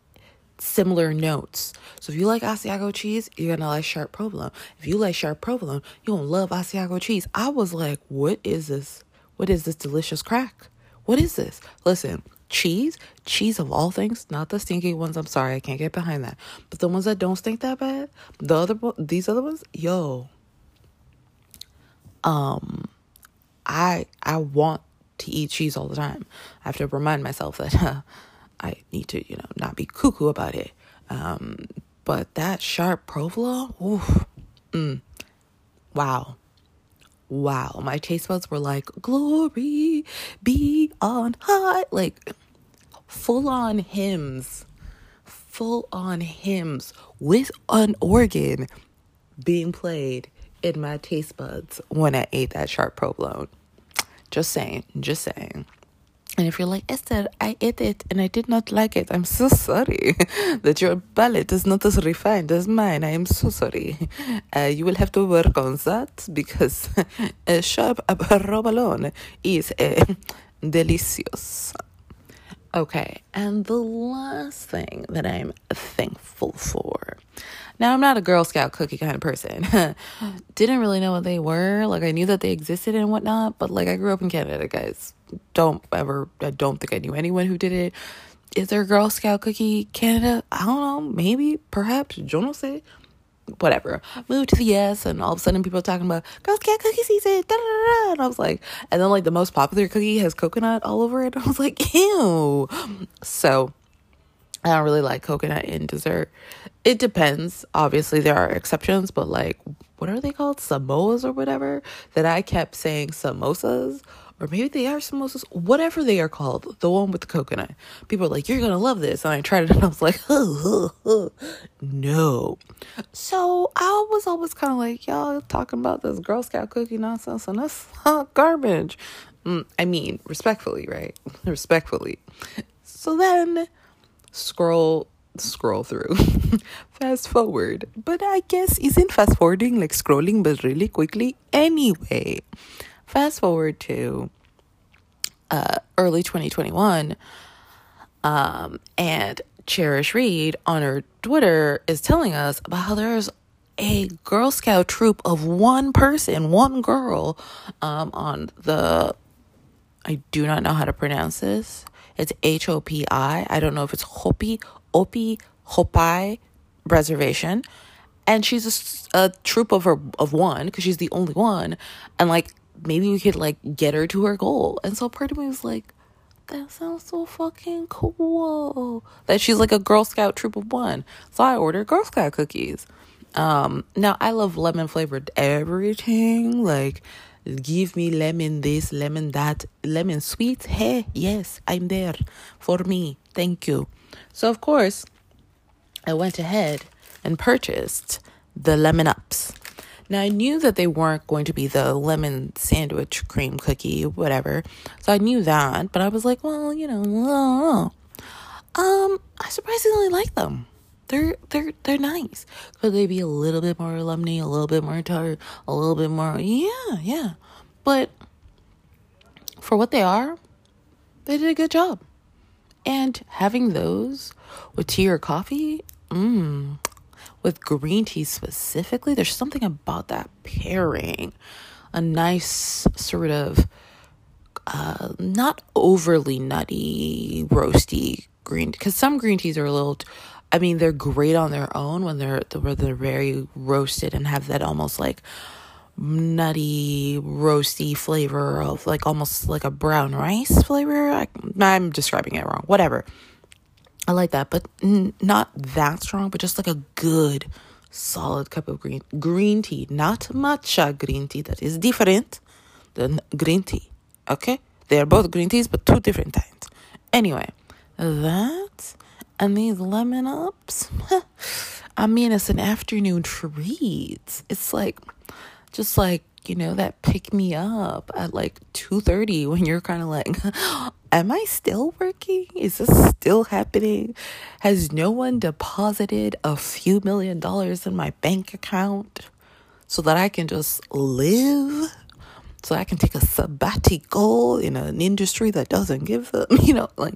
similar notes. So if you like Asiago cheese, you're gonna like sharp provolone. If you like sharp provolone, you're gonna love Asiago cheese. I was like, what is this? What is this delicious crack? What is this? Listen, cheese, cheese of all things, not the stinky ones. I'm sorry, I can't get behind that. But the ones that don't stink that bad, the other these other ones, yo. Um, I I want to eat cheese all the time. I have to remind myself that (laughs) I need to, you know, not be cuckoo about it. Um, but that sharp provolone, oof, mm, wow. Wow, my taste buds were like, glory be on high. Like, full on hymns, full on hymns with an organ being played in my taste buds when I ate that sharp provolone. Just saying, just saying. And if you're like, Esther, I ate it and I did not like it, I'm so sorry (laughs) that your palate is not as refined as mine. I am so sorry. (laughs) Uh, you will have to work on that because (laughs) a sharp provolone is uh, delicious. Okay, and the last thing that I'm thankful for. Now, I'm not a Girl Scout cookie kind of person. Didn't really know what they were. Like, I knew that they existed and whatnot, but like, I grew up in Canada, guys don't ever, I don't think I knew anyone who did it. Is there a Girl Scout cookie Canada? I don't know. Maybe, perhaps. Je ne sais. Whatever. Moved to the US, and all of a sudden people are talking about Girl Scout cookie season. Da, da, da, and I was like, and then like the most popular cookie has coconut all over it. (laughs) I was like, ew. So I don't really like coconut in dessert. It depends. Obviously, there are exceptions, but like, what are they called? Samoas or whatever? That I kept saying samosas, or maybe they are samosas, whatever they are called. The one with the coconut. People are like, you're gonna love this. And I tried it (laughs) and I was like, (laughs) no. So I was always kind of like, y'all talking about this Girl Scout cookie nonsense and that's (laughs) garbage. Mm, I mean, respectfully, right? respectfully. So then scroll scroll through fast forward but i guess isn't fast forwarding like scrolling but really quickly anyway fast forward to uh, early 2021 um, and Charish Reid on her twitter is telling us about how there's a girl scout troop of one person one girl um, on the i do not know how to pronounce this it's H O P I. I don't know if it's Hopi, Opi, Hopi reservation. And she's a, a troop of her of one because she's the only one. And like maybe we could like get her to her goal. And so part of me was like, that sounds so fucking cool. That she's like a Girl Scout troop of one. So I ordered Girl Scout cookies. Um, now I love lemon flavored everything. Like give me lemon this, lemon that, lemon sweet. Hey, yes, I'm there for me. Thank you. So, of course, I went ahead and purchased the lemon ups. Now, I knew that they weren't going to be the lemon sandwich cream cookie, whatever. So I knew that, but I was like, well, you know, um, I surprisingly like them they're they're they're nice. Could they be a little bit more lemony, a little bit more tart, a little bit more? Yeah, yeah. But for what they are, they did a good job. And having those with tea or coffee, mmm, with green tea specifically, there's something about that pairing. A nice sort of uh, not overly nutty, roasty green because some green teas are a little I mean, they're great on their own when they're where they're very roasted and have that almost like nutty, roasty flavor of like almost like a brown rice flavor. I, am describing it wrong. Whatever. I like that, but n- not that strong, but just like a good, solid cup of green green tea, not matcha green tea. That is different than green tea. Okay, they are both green teas, but two different kinds. Anyway, that and these lemon ups, (laughs) I mean, it's an afternoon treat. It's like, just like, you know, that pick me up at like 2.30 when you're kind of like, (gasps) am I still working? Is this still happening? Has no one deposited a few million dollars in my bank account so that I can just live? So I can take a sabbatical in an industry that doesn't give them, (laughs) you know, like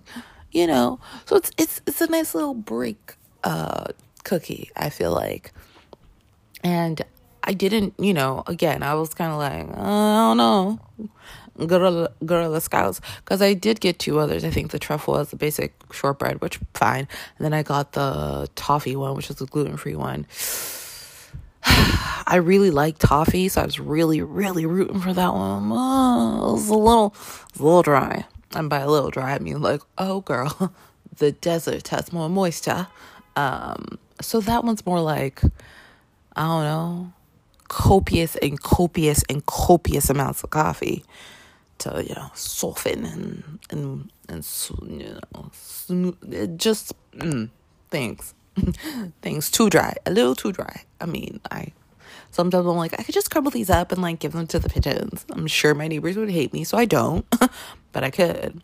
you know. So it's it's it's a nice little break uh cookie, I feel like. And I didn't, you know, again, I was kind of like, I don't know, gorilla, gorilla Scouts, because I did get two others. I think the trefoil was the basic shortbread, which fine, and then I got the toffee one, which is the gluten free one. (sighs) I really like toffee, so I was really, really rooting for that one. Oh, it was a little, it was a little dry. And by a little dry, I mean like, oh girl, (laughs) the desert has more moisture. Um, so that one's more like, I don't know, copious and copious and copious amounts of coffee to you know soften and and and you know smooth, just mm, things (laughs) things too dry, a little too dry. I mean, I sometimes I'm like, I could just crumble these up and like give them to the pigeons. I'm sure my neighbors would hate me, so I don't, (laughs) but I could.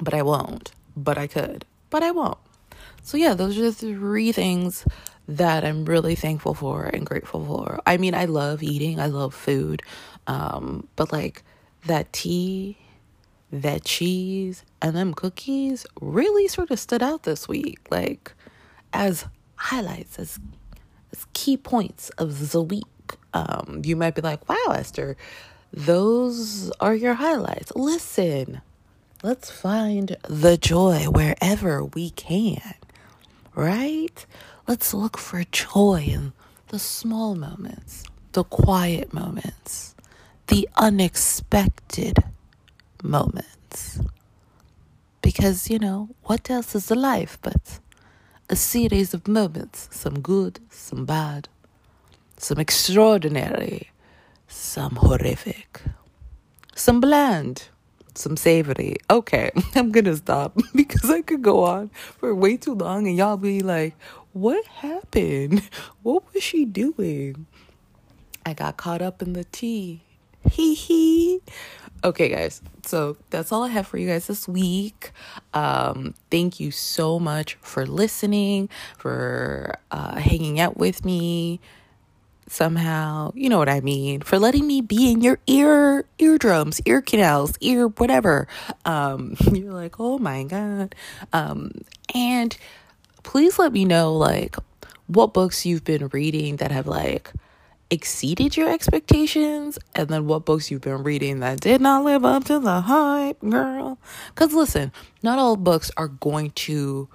But I won't. But I could. But I won't. So yeah, those are the three things that I'm really thankful for and grateful for. I mean, I love eating, I love food. Um, but like that tea, that cheese, and them cookies really sort of stood out this week. Like as highlights, as key points of the week. Um, you might be like, wow, Esther, those are your highlights. Listen, let's find the joy wherever we can, right? Let's look for joy in the small moments, the quiet moments, the unexpected moments. Because, you know, what else is life but a series of moments, some good, some bad, some extraordinary, some horrific, some bland, some savory. Okay, (laughs) I'm gonna stop (laughs) because I could go on for way too long and y'all be like, what happened? (laughs) What was she doing? I got caught up in the tea. Hee hee. Okay, guys. So that's all I have for you guys this week. Um, thank you so much for listening, for uh, hanging out with me somehow. You know what I mean? For letting me be in your ear, eardrums, ear canals, ear whatever. Um, (laughs) you're like, oh my god. Um, and please let me know like what books you've been reading that have like exceeded your expectations and then what books you've been reading that did not live up to the hype, girl. Because listen, not all books are going to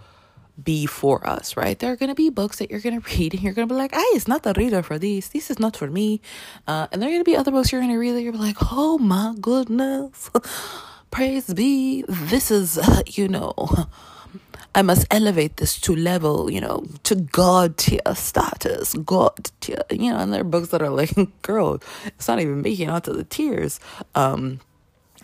be for us, right? There are going to be books that you're going (laughs) to read and you're going to be like, "I it's not the reader for this. This is not for me. Uh, and there are going to be other books you're going to read that you're like, oh my goodness. (laughs) Praise be. This is, uh, (laughs) you know, I must elevate this to level, you know, to God tier status, God tier, you know, and there are books that are like, (laughs) girl, it's not even making it onto the tiers. Um,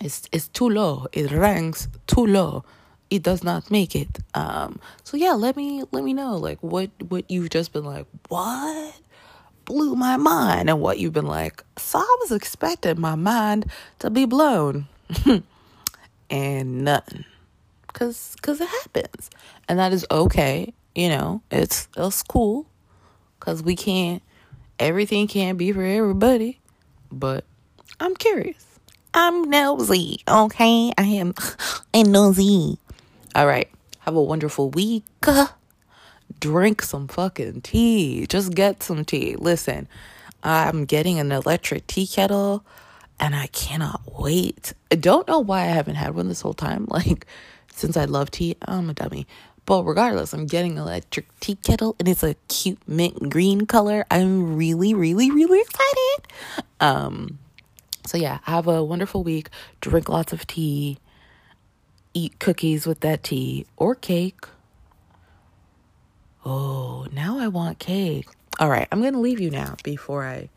it's it's too low. It ranks too low. It does not make it. Um, so yeah, let me let me know like what what you've just been like, what blew my mind, and what you've been like. So I was expecting my mind to be blown, (laughs) and nothing cuz cuz it happens. And that is okay, you know. It's it's cool cuz we can't everything can't be for everybody, but I'm curious. I'm nosy, okay? I am (sighs) a nosy. All right. Have a wonderful week. Drink some fucking tea. Just get some tea. Listen, I'm getting an electric tea kettle and I cannot wait. I don't know why I haven't had one this whole time. (laughs) Like, since I love tea, I'm a dummy. But regardless, I'm getting an electric tea kettle and it's a cute mint green color. I'm really, really, really excited. Um, so yeah, have a wonderful week. Drink lots of tea. Eat cookies with that tea or cake. Oh, now I want cake. All right, I'm going to leave you now before I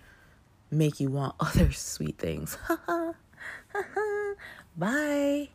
make you want (laughs) other sweet things. (laughs) Bye.